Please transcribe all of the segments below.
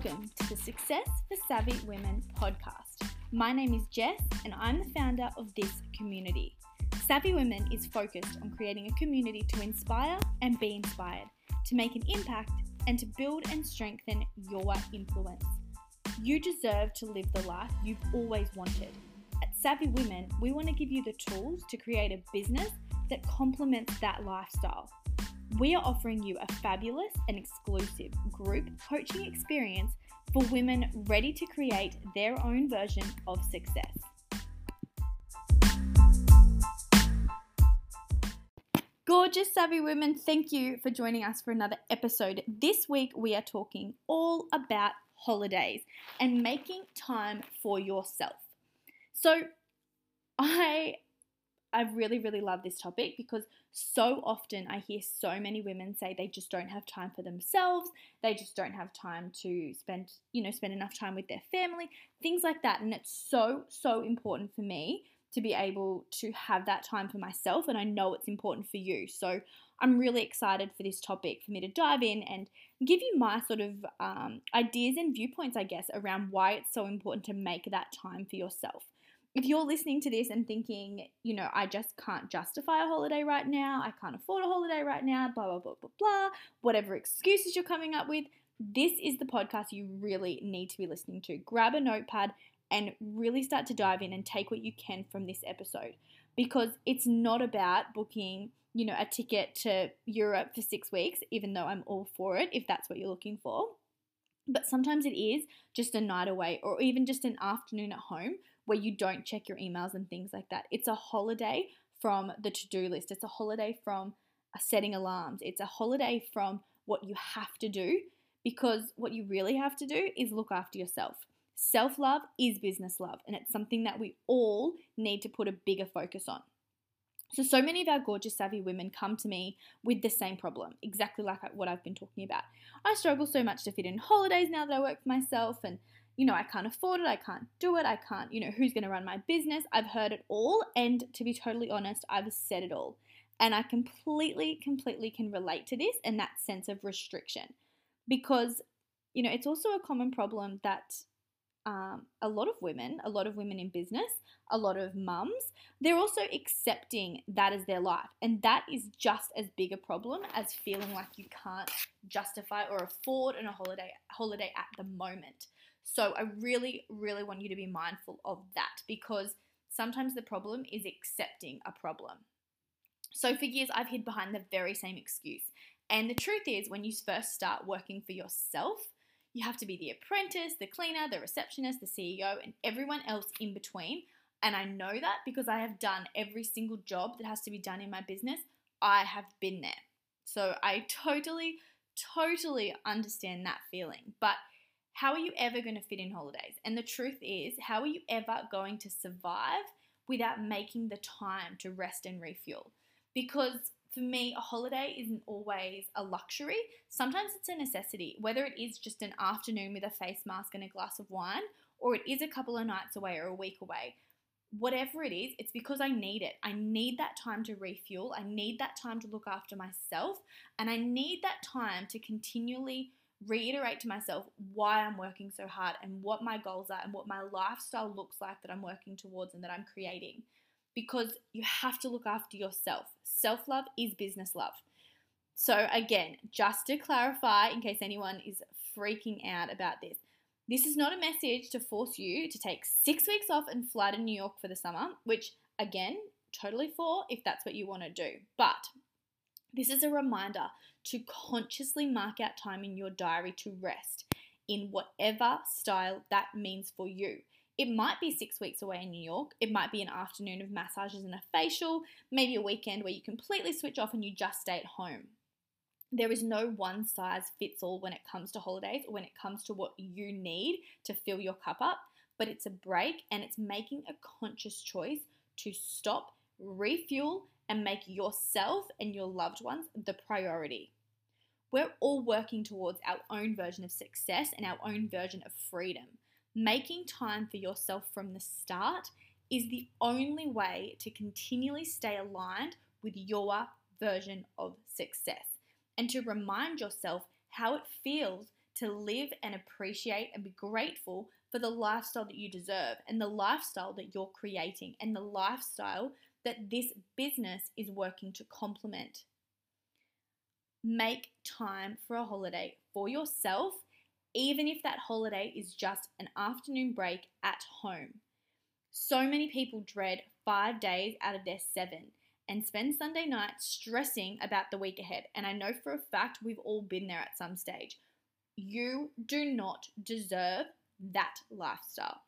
Welcome to the Success for Savvy Women podcast. My name is Jess, and I'm the founder of this community. Savvy Women is focused on creating a community to inspire and be inspired, to make an impact, and to build and strengthen your influence. You deserve to live the life you've always wanted. At Savvy Women, we want to give you the tools to create a business that complements that lifestyle we are offering you a fabulous and exclusive group coaching experience for women ready to create their own version of success. Gorgeous, savvy women, thank you for joining us for another episode. This week we are talking all about holidays and making time for yourself. So, I I really, really love this topic because so often I hear so many women say they just don't have time for themselves. They just don't have time to spend, you know, spend enough time with their family, things like that. And it's so, so important for me to be able to have that time for myself. And I know it's important for you. So I'm really excited for this topic for me to dive in and give you my sort of um, ideas and viewpoints, I guess, around why it's so important to make that time for yourself if you're listening to this and thinking, you know, I just can't justify a holiday right now, I can't afford a holiday right now, blah, blah, blah, blah, blah, whatever excuses you're coming up with, this is the podcast you really need to be listening to. Grab a notepad and really start to dive in and take what you can from this episode because it's not about booking, you know, a ticket to Europe for six weeks, even though I'm all for it if that's what you're looking for. But sometimes it is just a night away or even just an afternoon at home where you don't check your emails and things like that. It's a holiday from the to do list, it's a holiday from uh, setting alarms, it's a holiday from what you have to do because what you really have to do is look after yourself. Self love is business love, and it's something that we all need to put a bigger focus on. So, so many of our gorgeous, savvy women come to me with the same problem, exactly like what I've been talking about. I struggle so much to fit in holidays now that I work for myself, and you know, I can't afford it, I can't do it, I can't, you know, who's going to run my business? I've heard it all, and to be totally honest, I've said it all. And I completely, completely can relate to this and that sense of restriction because, you know, it's also a common problem that um, a lot of women, a lot of women in business, a lot of mums, they're also accepting that as their life. And that is just as big a problem as feeling like you can't justify or afford an a holiday holiday at the moment. So I really, really want you to be mindful of that because sometimes the problem is accepting a problem. So for years, I've hid behind the very same excuse. And the truth is, when you first start working for yourself, you have to be the apprentice, the cleaner, the receptionist, the CEO, and everyone else in between. And I know that because I have done every single job that has to be done in my business. I have been there. So I totally, totally understand that feeling. But how are you ever going to fit in holidays? And the truth is, how are you ever going to survive without making the time to rest and refuel? Because for me, a holiday isn't always a luxury. Sometimes it's a necessity, whether it is just an afternoon with a face mask and a glass of wine, or it is a couple of nights away or a week away. Whatever it is, it's because I need it. I need that time to refuel. I need that time to look after myself. And I need that time to continually reiterate to myself why I'm working so hard and what my goals are and what my lifestyle looks like that I'm working towards and that I'm creating. Because you have to look after yourself. Self love is business love. So, again, just to clarify, in case anyone is freaking out about this, this is not a message to force you to take six weeks off and fly to New York for the summer, which, again, totally for if that's what you want to do. But this is a reminder to consciously mark out time in your diary to rest in whatever style that means for you. It might be six weeks away in New York. It might be an afternoon of massages and a facial, maybe a weekend where you completely switch off and you just stay at home. There is no one size fits all when it comes to holidays or when it comes to what you need to fill your cup up, but it's a break and it's making a conscious choice to stop, refuel, and make yourself and your loved ones the priority. We're all working towards our own version of success and our own version of freedom. Making time for yourself from the start is the only way to continually stay aligned with your version of success and to remind yourself how it feels to live and appreciate and be grateful for the lifestyle that you deserve and the lifestyle that you're creating and the lifestyle that this business is working to complement. Make time for a holiday for yourself, even if that holiday is just an afternoon break at home. So many people dread five days out of their seven and spend Sunday night stressing about the week ahead. And I know for a fact we've all been there at some stage. You do not deserve that lifestyle.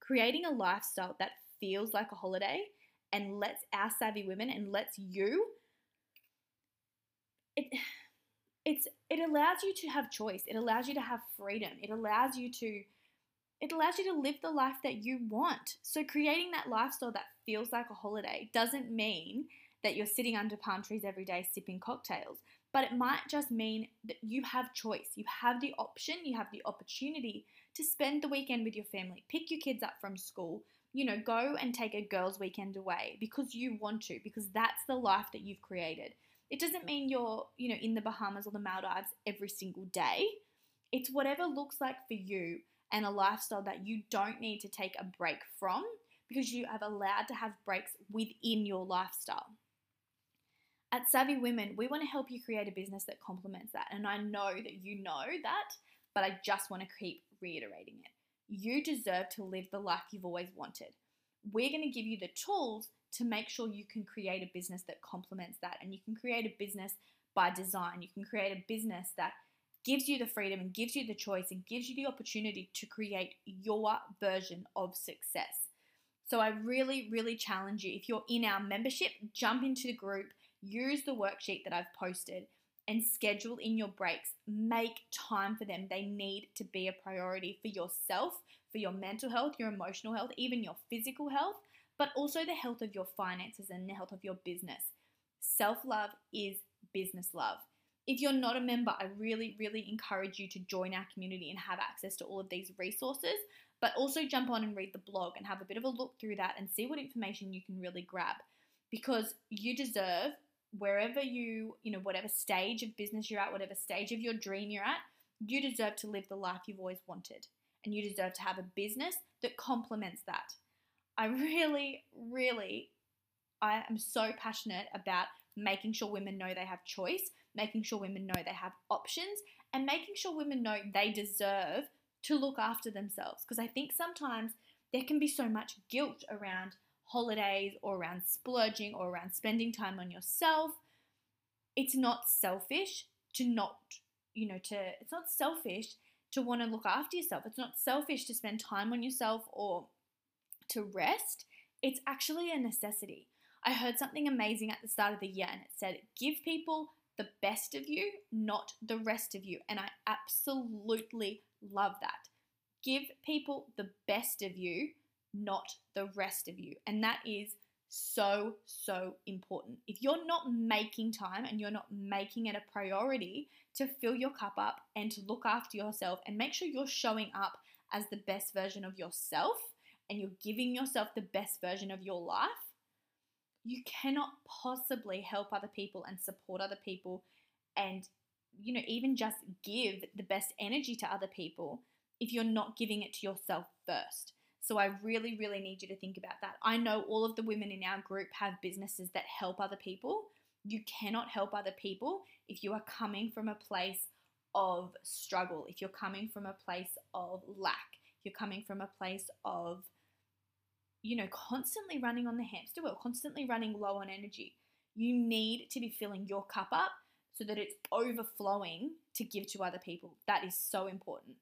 Creating a lifestyle that feels like a holiday and lets our savvy women and lets you it it's it allows you to have choice. It allows you to have freedom. It allows you to it allows you to live the life that you want. So creating that lifestyle that feels like a holiday doesn't mean that you're sitting under palm trees every day sipping cocktails, but it might just mean that you have choice. You have the option, you have the opportunity to spend the weekend with your family, pick your kids up from school, you know, go and take a girls' weekend away because you want to, because that's the life that you've created. It doesn't mean you're, you know, in the Bahamas or the Maldives every single day. It's whatever looks like for you and a lifestyle that you don't need to take a break from because you have allowed to have breaks within your lifestyle. At Savvy Women, we want to help you create a business that complements that. And I know that you know that, but I just want to keep reiterating it. You deserve to live the life you've always wanted. We're going to give you the tools to make sure you can create a business that complements that. And you can create a business by design. You can create a business that gives you the freedom and gives you the choice and gives you the opportunity to create your version of success. So I really, really challenge you if you're in our membership, jump into the group, use the worksheet that I've posted, and schedule in your breaks. Make time for them. They need to be a priority for yourself, for your mental health, your emotional health, even your physical health, but also the health of your finances and the health of your business. Self love is business love. If you're not a member, I really, really encourage you to join our community and have access to all of these resources, but also jump on and read the blog and have a bit of a look through that and see what information you can really grab because you deserve wherever you, you know, whatever stage of business you're at, whatever stage of your dream you're at, you deserve to live the life you've always wanted. And you deserve to have a business that complements that. I really, really, I am so passionate about making sure women know they have choice, making sure women know they have options, and making sure women know they deserve to look after themselves. Because I think sometimes there can be so much guilt around holidays or around splurging or around spending time on yourself. It's not selfish to not, you know, to, it's not selfish to want to look after yourself. It's not selfish to spend time on yourself or to rest. It's actually a necessity. I heard something amazing at the start of the year and it said, give people the best of you, not the rest of you. And I absolutely love that. Give people the best of you, not the rest of you. And that is so, so important. If you're not making time and you're not making it a priority to fill your cup up and to look after yourself and make sure you're showing up as the best version of yourself and you're giving yourself the best version of your life, you cannot possibly help other people and support other people and you know even just give the best energy to other people if you're not giving it to yourself first so I really, really need you to think about that. I know all of the women in our group have businesses that help other people. You cannot help other people if you are coming from a place of struggle, if you're coming from a place of lack, if you're coming from a place of, you know, constantly running on the hamster wheel, constantly running low on energy. You need to be filling your cup up so that it's overflowing to give to other people. That is so important.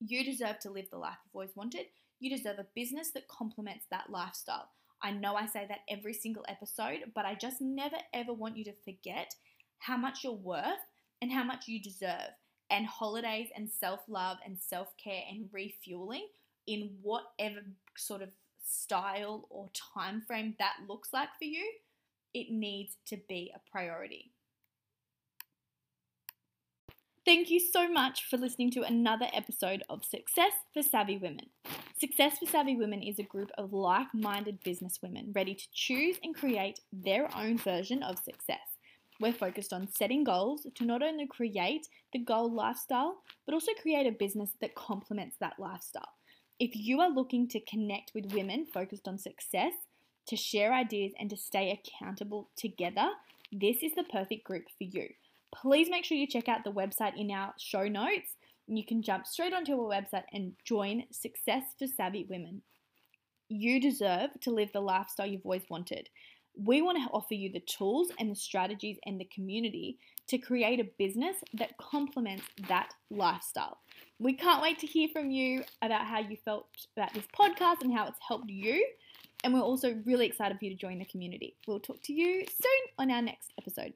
You deserve to live the life you've always wanted. You deserve a business that complements that lifestyle. I know I say that every single episode, but I just never ever want you to forget how much you're worth and how much you deserve. And holidays and self love and self care and refueling in whatever sort of style or time frame that looks like for you, it needs to be a priority. Thank you so much for listening to another episode of Success for Savvy Women. Success for Savvy Women is a group of like minded business women ready to choose and create their own version of success. We're focused on setting goals to not only create the goal lifestyle, but also create a business that complements that lifestyle. If you are looking to connect with women focused on success, to share ideas, and to stay accountable together, this is the perfect group for you. Please make sure you check out the website in our show notes. You can jump straight onto our website and join Success for Savvy Women. You deserve to live the lifestyle you've always wanted. We want to offer you the tools and the strategies and the community to create a business that complements that lifestyle. We can't wait to hear from you about how you felt about this podcast and how it's helped you. And we're also really excited for you to join the community. We'll talk to you soon on our next episode.